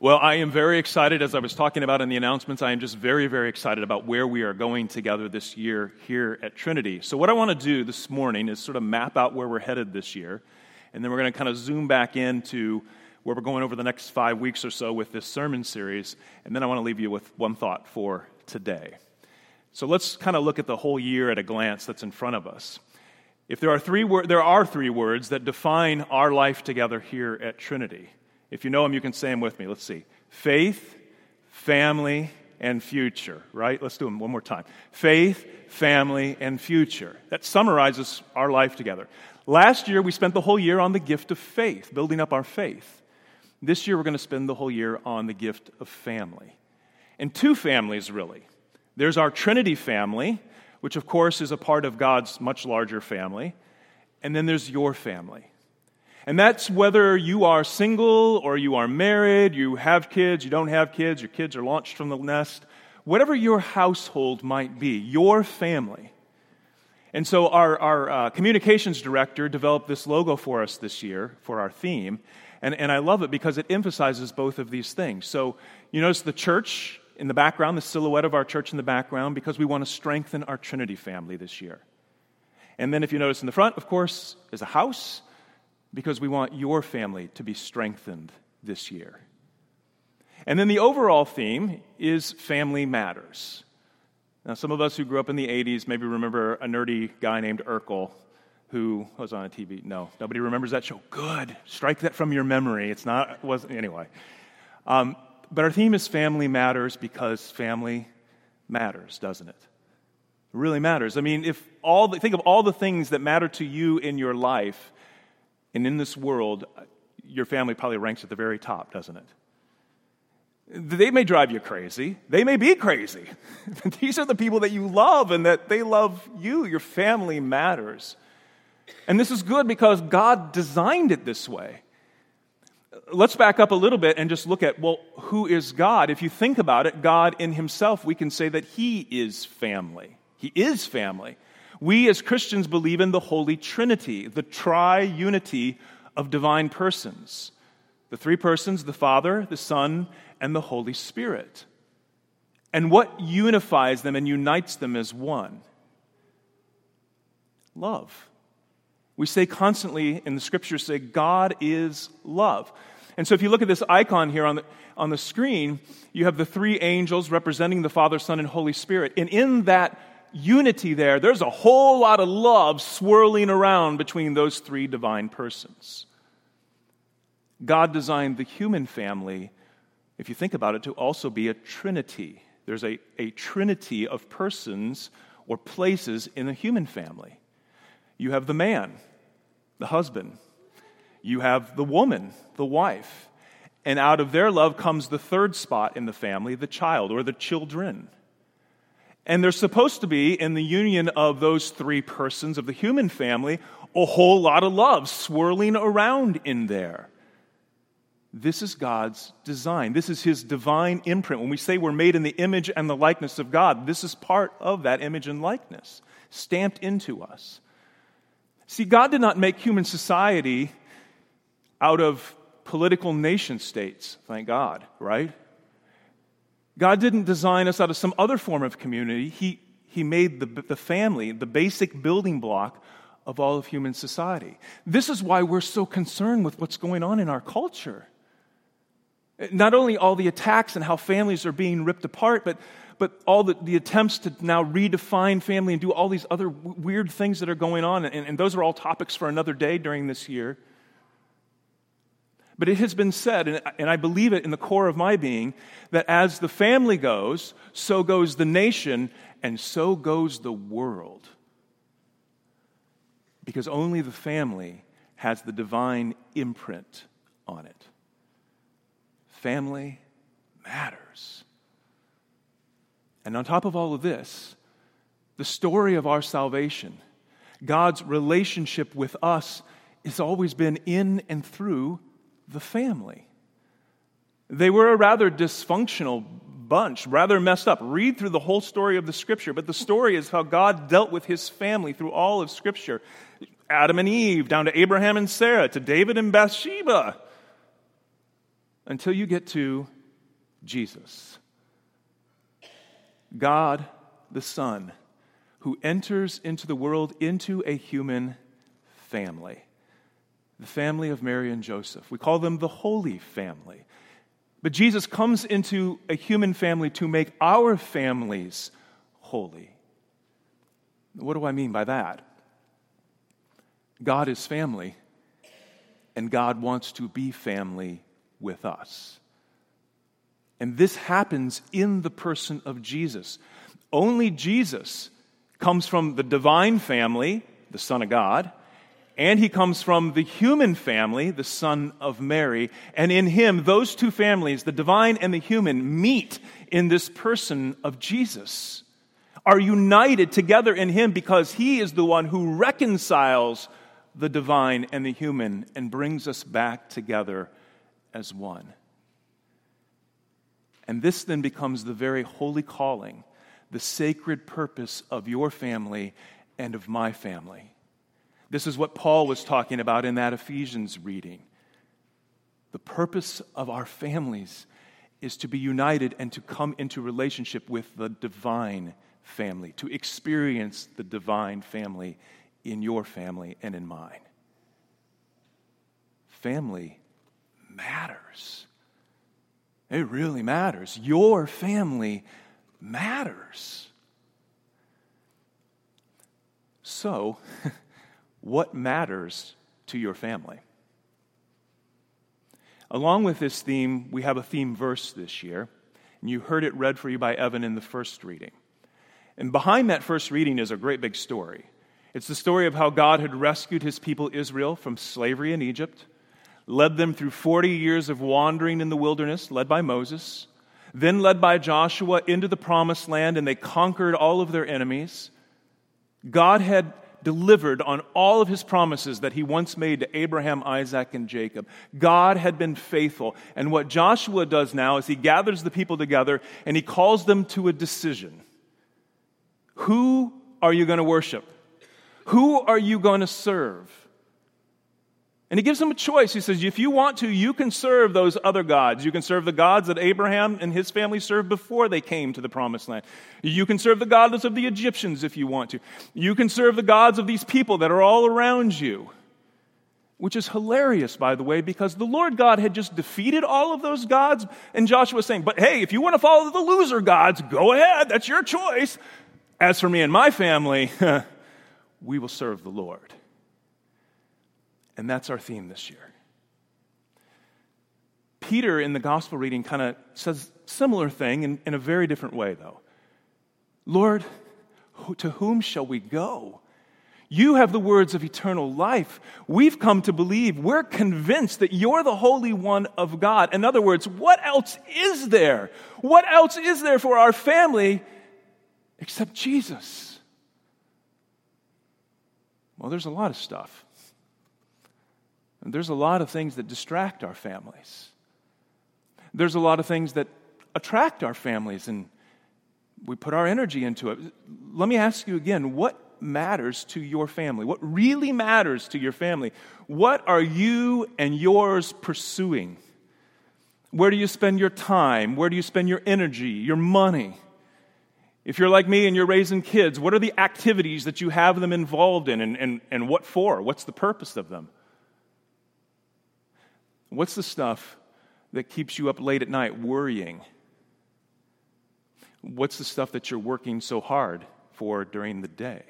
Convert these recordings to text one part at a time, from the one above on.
Well, I am very excited, as I was talking about in the announcements. I am just very, very excited about where we are going together this year here at Trinity. So, what I want to do this morning is sort of map out where we're headed this year, and then we're going to kind of zoom back into where we're going over the next five weeks or so with this sermon series, and then I want to leave you with one thought for today. So, let's kind of look at the whole year at a glance that's in front of us. If there are three, wor- there are three words that define our life together here at Trinity. If you know them, you can say them with me. Let's see faith, family, and future, right? Let's do them one more time. Faith, family, and future. That summarizes our life together. Last year, we spent the whole year on the gift of faith, building up our faith. This year, we're going to spend the whole year on the gift of family. And two families, really. There's our Trinity family, which, of course, is a part of God's much larger family. And then there's your family. And that's whether you are single or you are married, you have kids, you don't have kids, your kids are launched from the nest, whatever your household might be, your family. And so our, our uh, communications director developed this logo for us this year for our theme. And, and I love it because it emphasizes both of these things. So you notice the church in the background, the silhouette of our church in the background, because we want to strengthen our Trinity family this year. And then if you notice in the front, of course, is a house because we want your family to be strengthened this year. And then the overall theme is family matters. Now, some of us who grew up in the 80s maybe remember a nerdy guy named Urkel who was on a TV. No, nobody remembers that show. Good. Strike that from your memory. It's not, it wasn't, anyway. Um, but our theme is family matters because family matters, doesn't it? It really matters. I mean, if all the, think of all the things that matter to you in your life, and in this world, your family probably ranks at the very top, doesn't it? They may drive you crazy. They may be crazy. But These are the people that you love and that they love you. Your family matters. And this is good because God designed it this way. Let's back up a little bit and just look at, well, who is God? If you think about it, God in Himself, we can say that He is family. He is family. We as Christians believe in the Holy Trinity, the triunity of divine persons the three persons, the Father, the Son, and the Holy Spirit. And what unifies them and unites them as one? Love. We say constantly in the scriptures, say, God is love. And so if you look at this icon here on the, on the screen, you have the three angels representing the Father, Son, and Holy Spirit. And in that unity there, there's a whole lot of love swirling around between those three divine persons. God designed the human family, if you think about it, to also be a trinity. There's a, a trinity of persons or places in the human family. You have the man, the husband. You have the woman, the wife. And out of their love comes the third spot in the family, the child or the children. And there's supposed to be, in the union of those three persons of the human family, a whole lot of love swirling around in there. This is God's design. This is His divine imprint. When we say we're made in the image and the likeness of God, this is part of that image and likeness, stamped into us. See, God did not make human society out of political nation states, thank God, right? God didn't design us out of some other form of community. He, he made the, the family the basic building block of all of human society. This is why we're so concerned with what's going on in our culture. Not only all the attacks and how families are being ripped apart, but, but all the, the attempts to now redefine family and do all these other w- weird things that are going on. And, and those are all topics for another day during this year. But it has been said, and I believe it in the core of my being, that as the family goes, so goes the nation, and so goes the world. Because only the family has the divine imprint on it. Family matters. And on top of all of this, the story of our salvation, God's relationship with us, has always been in and through the family. They were a rather dysfunctional bunch, rather messed up. Read through the whole story of the scripture, but the story is how God dealt with his family through all of scripture. Adam and Eve, down to Abraham and Sarah, to David and Bathsheba. until you get to Jesus. God the Son, who enters into the world into a human family, the family of Mary and Joseph. We call them the Holy Family. But Jesus comes into a human family to make our families holy. What do I mean by that? God is family, and God wants to be family with us. And this happens in the person of Jesus. Only Jesus comes from the divine family, the Son of God, and he comes from the human family, the Son of Mary. And in him, those two families, the divine and the human, meet in this person of Jesus, are united together in him because he is the one who reconciles the divine and the human and brings us back together as one. And this then becomes the very holy calling, the sacred purpose of your family and of my family. This is what Paul was talking about in that Ephesians reading. The purpose of our families is to be united and to come into relationship with the divine family, to experience the divine family in your family and in mine. Family matters. It really matters. Your family matters. So, what matters to your family? Along with this theme, we have a theme verse this year, and you heard it read for you by Evan in the first reading. And behind that first reading is a great big story. It's the story of how God had rescued his people Israel from slavery in Egypt, led them through 40 years of wandering in the wilderness, led by Moses, then led by Joshua into the promised land, and they conquered all of their enemies. God had delivered on all of his promises that he once made to Abraham, Isaac, and Jacob. God had been faithful. And what Joshua does now is he gathers the people together and he calls them to a decision. Who are you going to worship? Who are you going to serve? And he gives them a choice. He says, if you want to, you can serve those other gods. You can serve the gods that Abraham and his family served before they came to the promised land. You can serve the gods of the Egyptians if you want to. You can serve the gods of these people that are all around you. Which is hilarious, by the way, because the Lord God had just defeated all of those gods. And Joshua was saying, but hey, if you want to follow the loser gods, go ahead. That's your choice. As for me and my family, we will serve the Lord. And that's our theme this year. Peter in the gospel reading kind of says similar thing in, in a very different way, though. Lord, to whom shall we go? You have the words of eternal life. We've come to believe, we're convinced that you're the Holy One of God. In other words, what else is there? What else is there for our family except Jesus? Well, there's a lot of stuff. There's a lot of things that distract our families. There's a lot of things that attract our families, and we put our energy into it. Let me ask you again what matters to your family? What really matters to your family? What are you and yours pursuing? Where do you spend your time? Where do you spend your energy, your money? If you're like me and you're raising kids, what are the activities that you have them involved in and, and, and what for? What's the purpose of them? What's the stuff that keeps you up late at night worrying? What's the stuff that you're working so hard for during the day?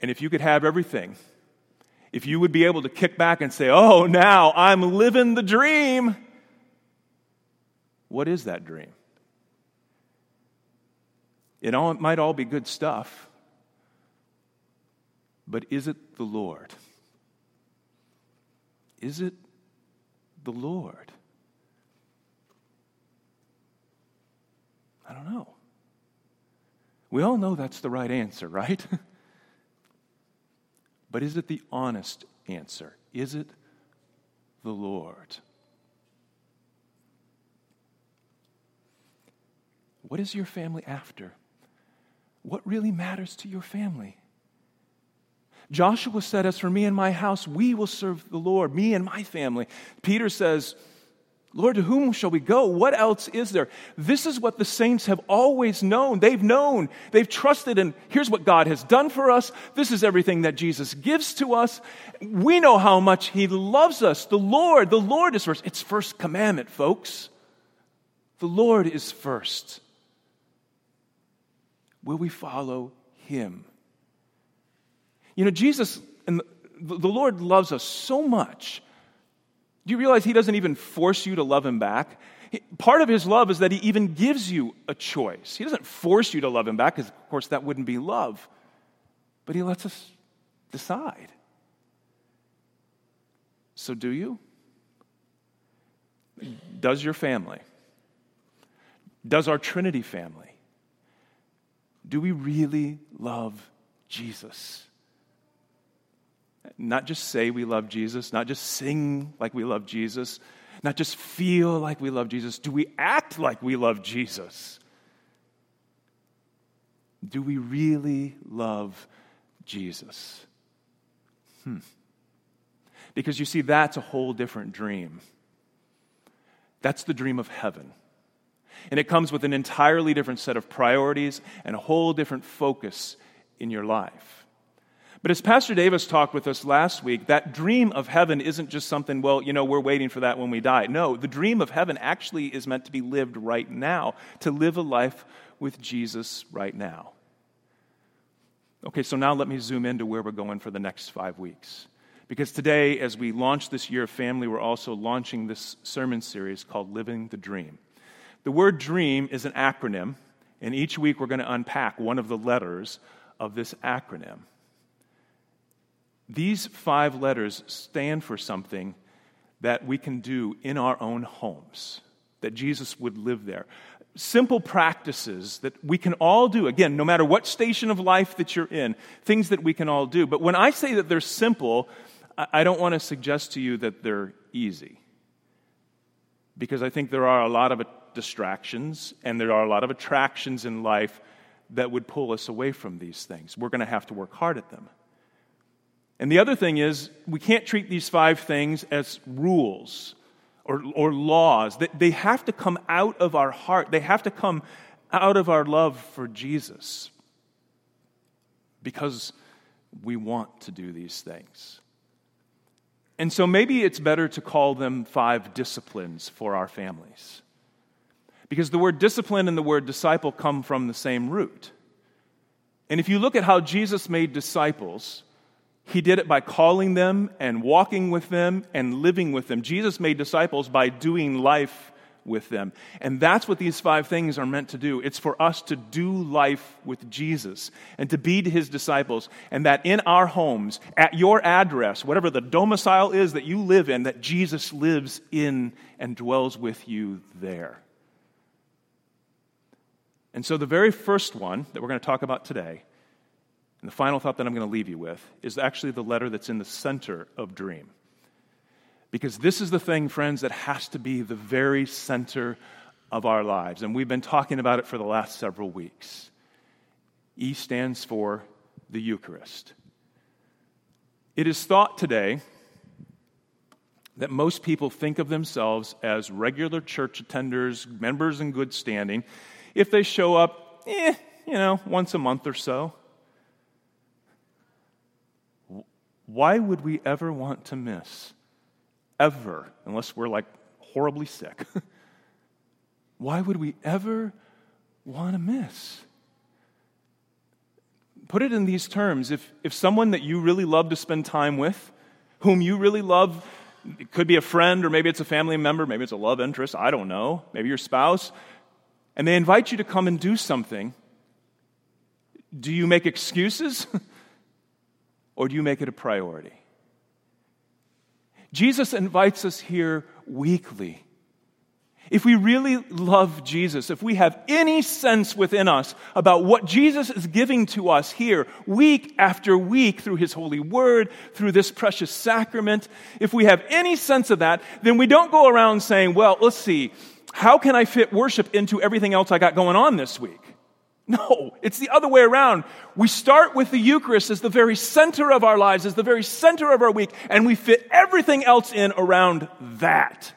And if you could have everything, if you would be able to kick back and say, Oh, now I'm living the dream, what is that dream? It, all, it might all be good stuff, but is it the Lord? Is it the Lord? I don't know. We all know that's the right answer, right? but is it the honest answer? Is it the Lord? What is your family after? What really matters to your family? Joshua said, As for me and my house, we will serve the Lord, me and my family. Peter says, Lord, to whom shall we go? What else is there? This is what the saints have always known. They've known, they've trusted, and here's what God has done for us. This is everything that Jesus gives to us. We know how much He loves us. The Lord, the Lord is first. It's first commandment, folks. The Lord is first. Will we follow Him? You know, Jesus and the Lord loves us so much do you realize He doesn't even force you to love Him back? Part of His love is that He even gives you a choice. He doesn't force you to love Him back, because, of course, that wouldn't be love. But He lets us decide. So, do you? Does your family? Does our Trinity family? Do we really love Jesus? Not just say we love Jesus, not just sing like we love Jesus, not just feel like we love Jesus. Do we act like we love Jesus? Do we really love Jesus? Hmm. Because you see, that's a whole different dream. That's the dream of heaven. And it comes with an entirely different set of priorities and a whole different focus in your life. But as Pastor Davis talked with us last week, that dream of heaven isn't just something, well, you know, we're waiting for that when we die. No, the dream of heaven actually is meant to be lived right now, to live a life with Jesus right now. Okay, so now let me zoom into where we're going for the next five weeks. Because today, as we launch this year of family, we're also launching this sermon series called Living the Dream. The word dream is an acronym, and each week we're going to unpack one of the letters of this acronym. These five letters stand for something that we can do in our own homes, that Jesus would live there. Simple practices that we can all do. Again, no matter what station of life that you're in, things that we can all do. But when I say that they're simple, I don't want to suggest to you that they're easy. Because I think there are a lot of distractions and there are a lot of attractions in life that would pull us away from these things. We're going to have to work hard at them. And the other thing is, we can't treat these five things as rules or, or laws. They, they have to come out of our heart, they have to come out of our love for Jesus because we want to do these things. And so maybe it's better to call them five disciplines for our families. Because the word discipline and the word disciple come from the same root. And if you look at how Jesus made disciples, he did it by calling them and walking with them and living with them. Jesus made disciples by doing life with them. And that's what these five things are meant to do. It's for us to do life with Jesus and to be his disciples. And that in our homes, at your address, whatever the domicile is that you live in, that Jesus lives in and dwells with you there. And so the very first one that we're going to talk about today and the final thought that I'm going to leave you with is actually the letter that's in the center of Dream. Because this is the thing, friends, that has to be the very center of our lives. And we've been talking about it for the last several weeks. E stands for the Eucharist. It is thought today that most people think of themselves as regular church attenders, members in good standing, if they show up, eh, you know, once a month or so. Why would we ever want to miss? Ever, unless we're like horribly sick. Why would we ever want to miss? Put it in these terms. If, if someone that you really love to spend time with, whom you really love, it could be a friend or maybe it's a family member, maybe it's a love interest, I don't know, maybe your spouse, and they invite you to come and do something, do you make excuses? or do you make it a priority? Jesus invites us here weekly. If we really love Jesus, if we have any sense within us about what Jesus is giving to us here week after week through his holy word, through this precious sacrament, if we have any sense of that, then we don't go around saying, well, let's see, how can I fit worship into everything else I got going on this week? No, it's the other way around. We start with the Eucharist as the very center of our lives, as the very center of our week, and we fit everything else in around that.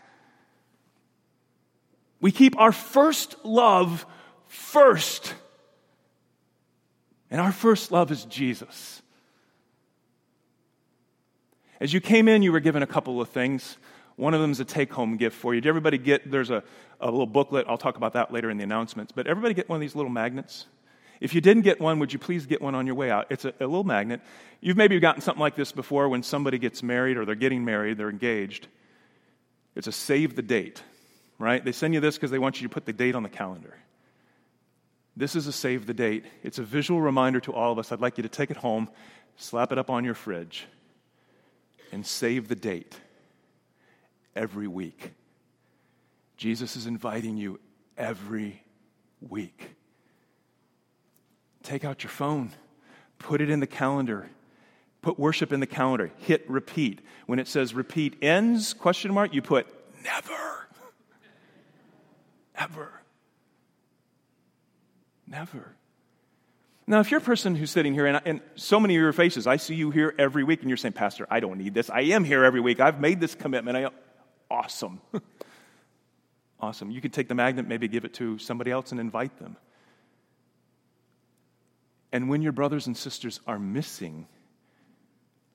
We keep our first love first. And our first love is Jesus. As you came in, you were given a couple of things. One of them is a take home gift for you. Did everybody get, there's a, a little booklet. I'll talk about that later in the announcements. But everybody get one of these little magnets? If you didn't get one, would you please get one on your way out? It's a, a little magnet. You've maybe gotten something like this before when somebody gets married or they're getting married, they're engaged. It's a save the date, right? They send you this because they want you to put the date on the calendar. This is a save the date. It's a visual reminder to all of us. I'd like you to take it home, slap it up on your fridge, and save the date every week. Jesus is inviting you every week. Take out your phone, put it in the calendar, put worship in the calendar, hit repeat. When it says repeat ends, question mark, you put never. Ever. Never. Now, if you're a person who's sitting here, and, and, so many of your faces, I see you here every week, and you're saying, Pastor, I don't need this. I am here every week. I've made this commitment. I, awesome. awesome. You could take the magnet, maybe give it to somebody else, and invite them. And when your brothers and sisters are missing,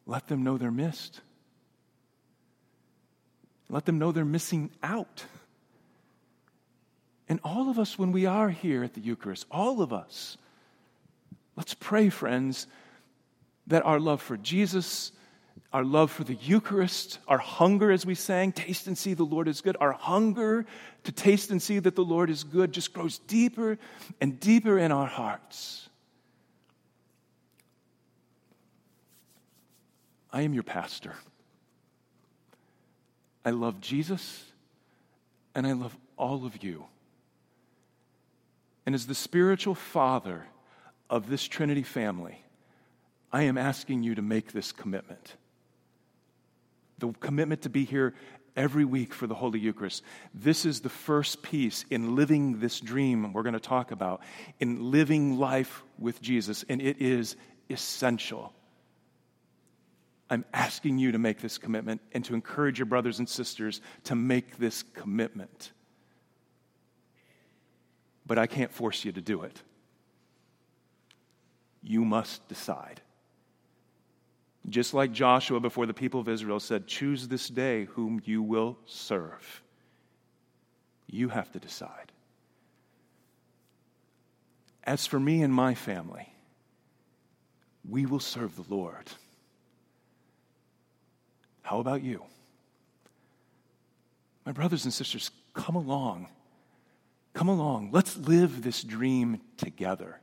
let them know they're missed. Let them know they're missing out. And all of us, when we are here at the Eucharist, all of us, let's pray, friends, that our love for Jesus, our love for the Eucharist, our hunger, as we sang, taste and see the Lord is good, our hunger to taste and see that the Lord is good just grows deeper and deeper in our hearts. I am your pastor. I love Jesus and I love all of you. And as the spiritual father of this Trinity family, I am asking you to make this commitment. The commitment to be here every week for the Holy Eucharist. This is the first piece in living this dream we're going to talk about, in living life with Jesus, and it is essential. I'm asking you to make this commitment and to encourage your brothers and sisters to make this commitment but I can't force you to do it. You must decide. Just like Joshua before the people of Israel said, Choose this day whom you will serve. You have to decide. As for me and my family, we will serve the Lord. How about you? My brothers and sisters, come along Come along, let's live this dream together.